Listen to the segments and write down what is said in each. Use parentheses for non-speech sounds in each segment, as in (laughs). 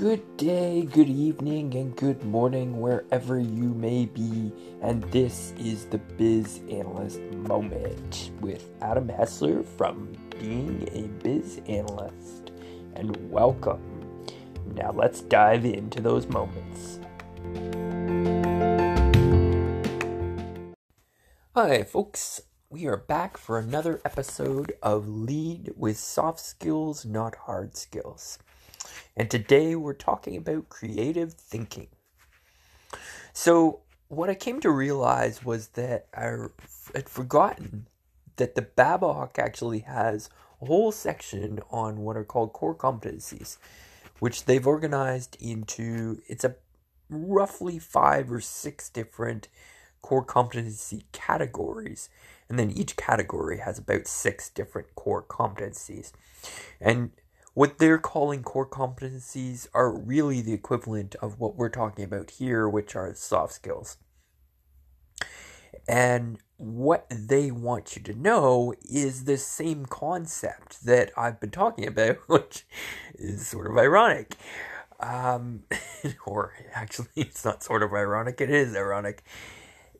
Good day, good evening, and good morning, wherever you may be. And this is the Biz Analyst Moment with Adam Hessler from Being a Biz Analyst. And welcome. Now let's dive into those moments. Hi, folks. We are back for another episode of Lead with Soft Skills, Not Hard Skills. And today we're talking about creative thinking. So, what I came to realize was that I had forgotten that the Babok actually has a whole section on what are called core competencies, which they've organized into it's a roughly five or six different core competency categories. And then each category has about six different core competencies. And what they're calling core competencies are really the equivalent of what we're talking about here, which are soft skills. And what they want you to know is the same concept that I've been talking about, (laughs) which is sort of ironic. Um, (laughs) or actually, it's not sort of ironic, it is ironic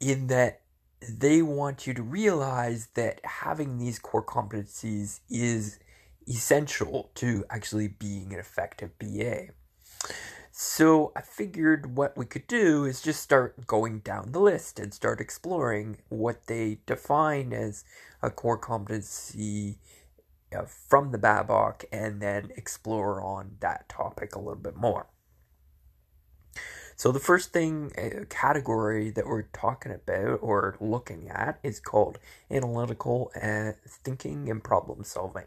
in that they want you to realize that having these core competencies is essential to actually being an effective BA. So I figured what we could do is just start going down the list and start exploring what they define as a core competency uh, from the Babok and then explore on that topic a little bit more. So the first thing uh, category that we're talking about or looking at is called analytical uh, thinking and problem solving.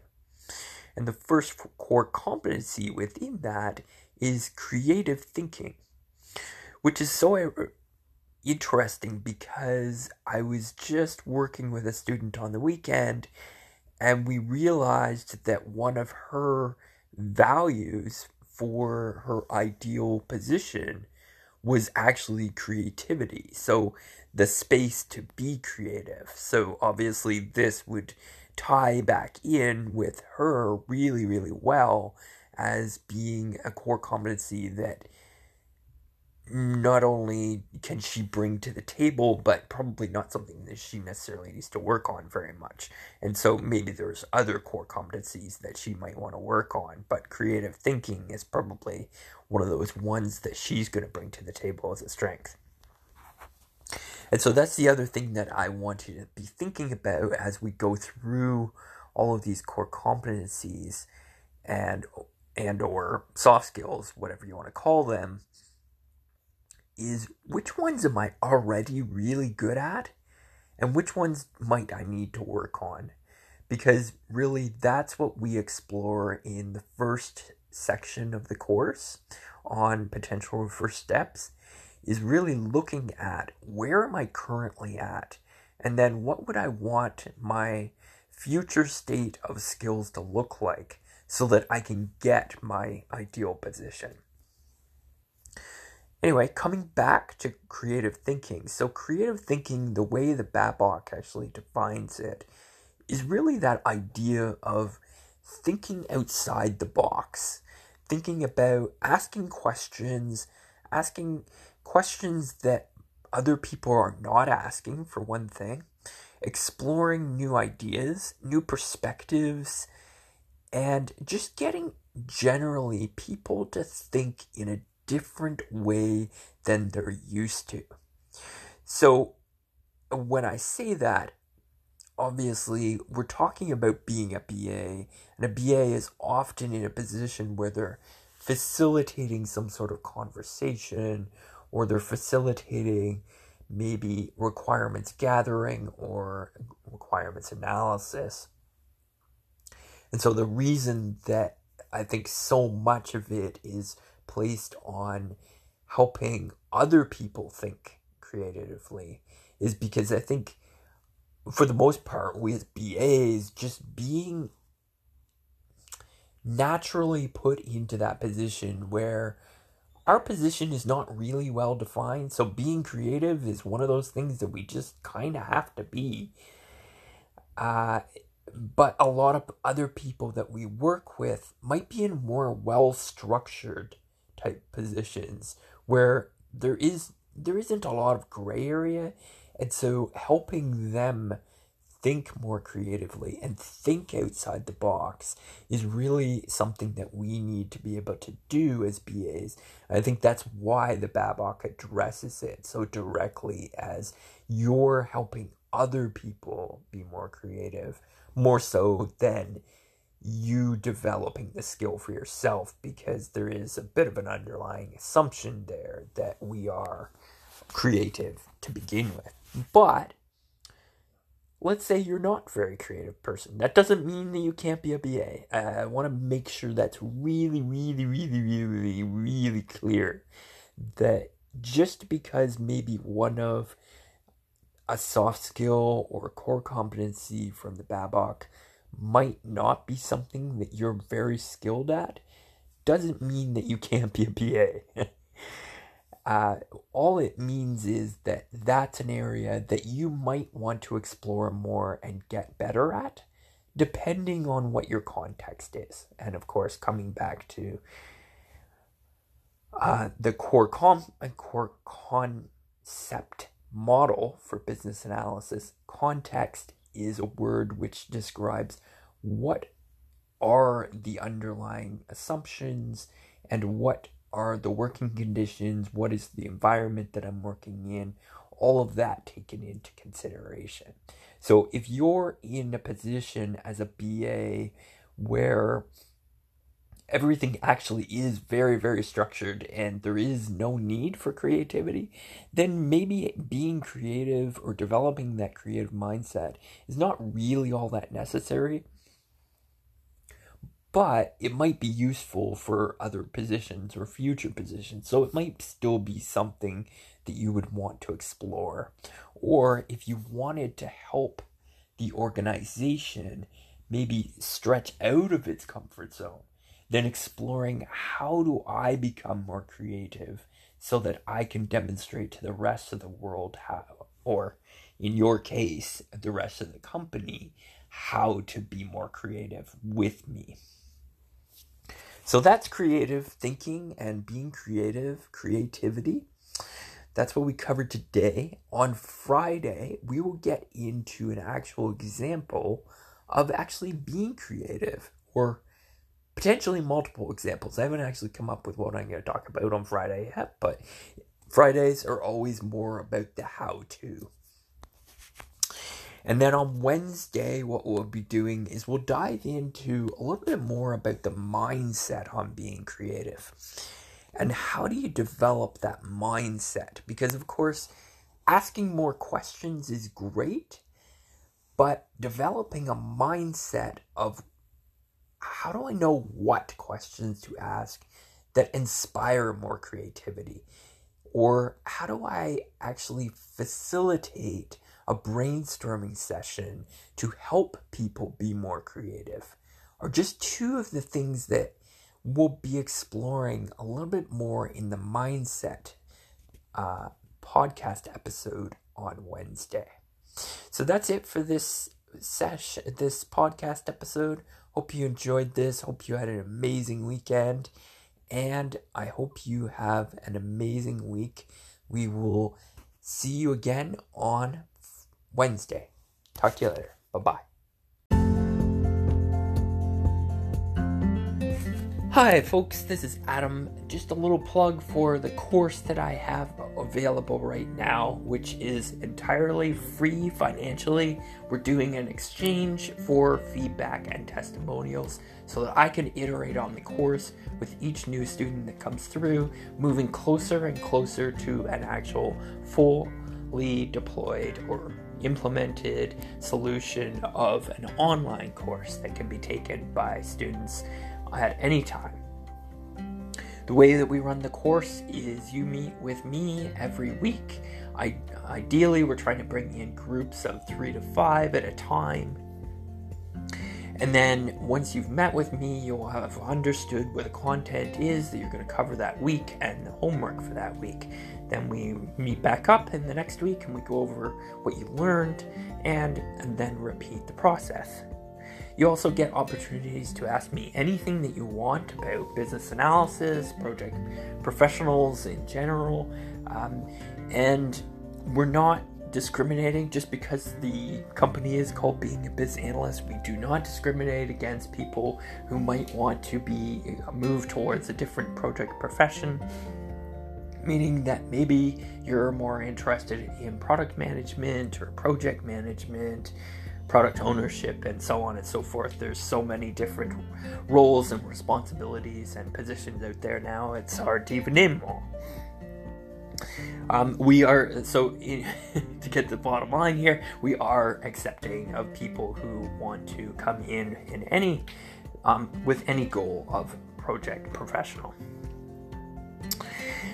And the first core competency within that is creative thinking, which is so interesting because I was just working with a student on the weekend and we realized that one of her values for her ideal position was actually creativity. So the space to be creative. So obviously, this would tie back in with her really, really well as being a core competency that not only can she bring to the table, but probably not something that she necessarily needs to work on very much. And so maybe there's other core competencies that she might want to work on, but creative thinking is probably one of those ones that she's going to bring to the table as a strength. And so that's the other thing that I want you to be thinking about as we go through all of these core competencies and and or soft skills, whatever you want to call them, is which ones am I already really good at and which ones might I need to work on? Because really, that's what we explore in the first section of the course on potential first steps is really looking at where am I currently at and then what would I want my future state of skills to look like so that I can get my ideal position. Anyway, coming back to creative thinking. So, creative thinking, the way the Babok actually defines it, is really that idea of thinking outside the box, thinking about asking questions, asking questions that other people are not asking, for one thing, exploring new ideas, new perspectives, and just getting generally people to think in a different way than they're used to. So, when I say that, obviously, we're talking about being a BA, and a BA is often in a position where they're facilitating some sort of conversation or they're facilitating maybe requirements gathering or requirements analysis. And so the reason that I think so much of it is placed on helping other people think creatively is because I think for the most part as BAs just being naturally put into that position where our position is not really well defined so being creative is one of those things that we just kind of have to be. Uh, but a lot of other people that we work with might be in more well structured type positions where there is there isn't a lot of gray area and so helping them think more creatively and think outside the box is really something that we need to be able to do as BAs. I think that's why the Babok addresses it so directly as you're helping other people be more creative, more so than you developing the skill for yourself because there is a bit of an underlying assumption there that we are creative to begin with. But let's say you're not a very creative person. That doesn't mean that you can't be a BA. I want to make sure that's really, really, really, really, really clear. That just because maybe one of a soft skill or a core competency from the Babok might not be something that you're very skilled at doesn't mean that you can't be a BA. (laughs) Uh, all it means is that that's an area that you might want to explore more and get better at, depending on what your context is. And of course, coming back to uh, the core com- core concept model for business analysis, context is a word which describes what are the underlying assumptions and what are the working conditions, what is the environment that I'm working in, all of that taken into consideration. So if you're in a position as a BA where everything actually is very, very structured and there is no need for creativity, then maybe being creative or developing that creative mindset is not really all that necessary but it might be useful for other positions or future positions. So it might still be something that you would want to explore. Or if you wanted to help the organization maybe stretch out of its comfort zone, then exploring how do I become more creative so that I can demonstrate to the rest of the world how, or in your case, the rest of the company, how to be more creative with me. So that's creative thinking and being creative, creativity. That's what we covered today. On Friday, we will get into an actual example of actually being creative or potentially multiple examples. I haven't actually come up with what I'm going to talk about on Friday yet, but Fridays are always more about the how to. And then on Wednesday, what we'll be doing is we'll dive into a little bit more about the mindset on being creative. And how do you develop that mindset? Because, of course, asking more questions is great, but developing a mindset of how do I know what questions to ask that inspire more creativity? Or how do I actually facilitate a brainstorming session to help people be more creative are just two of the things that we'll be exploring a little bit more in the mindset uh, podcast episode on Wednesday. So that's it for this session, this podcast episode. Hope you enjoyed this. Hope you had an amazing weekend. And I hope you have an amazing week. We will see you again on Wednesday. Talk to you later. Bye bye. Hi, folks, this is Adam. Just a little plug for the course that I have available right now, which is entirely free financially. We're doing an exchange for feedback and testimonials so that I can iterate on the course with each new student that comes through, moving closer and closer to an actual fully deployed or implemented solution of an online course that can be taken by students at any time. The way that we run the course is you meet with me every week. I, ideally, we're trying to bring in groups of three to five at a time. And then once you've met with me, you'll have understood what the content is that you're going to cover that week and the homework for that week. Then we meet back up in the next week and we go over what you learned and, and then repeat the process. You also get opportunities to ask me anything that you want about business analysis, project professionals in general, um, and we're not discriminating just because the company is called being a biz analyst we do not discriminate against people who might want to be uh, move towards a different project profession meaning that maybe you're more interested in product management or project management product ownership and so on and so forth. There's so many different roles and responsibilities and positions out there now. It's hard to even name them all um, we are so (laughs) to get the bottom line here. We are accepting of people who want to come in in any um, with any goal of project professional.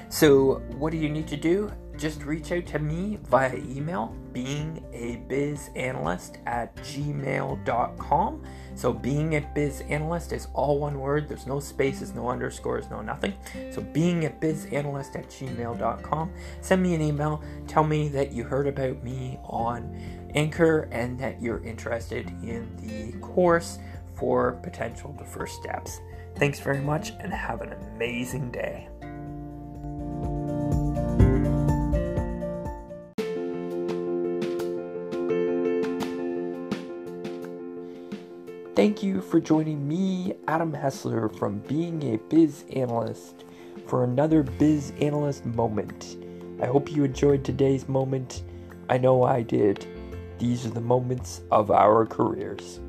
So, what do you need to do? Just reach out to me via email, being a biz analyst at gmail.com so being a biz analyst is all one word. There's no spaces, no underscores, no nothing. So being a biz analyst at gmail.com. Send me an email. Tell me that you heard about me on Anchor and that you're interested in the course for potential the first steps. Thanks very much and have an amazing day. Thank you for joining me, Adam Hessler, from being a biz analyst, for another biz analyst moment. I hope you enjoyed today's moment. I know I did. These are the moments of our careers.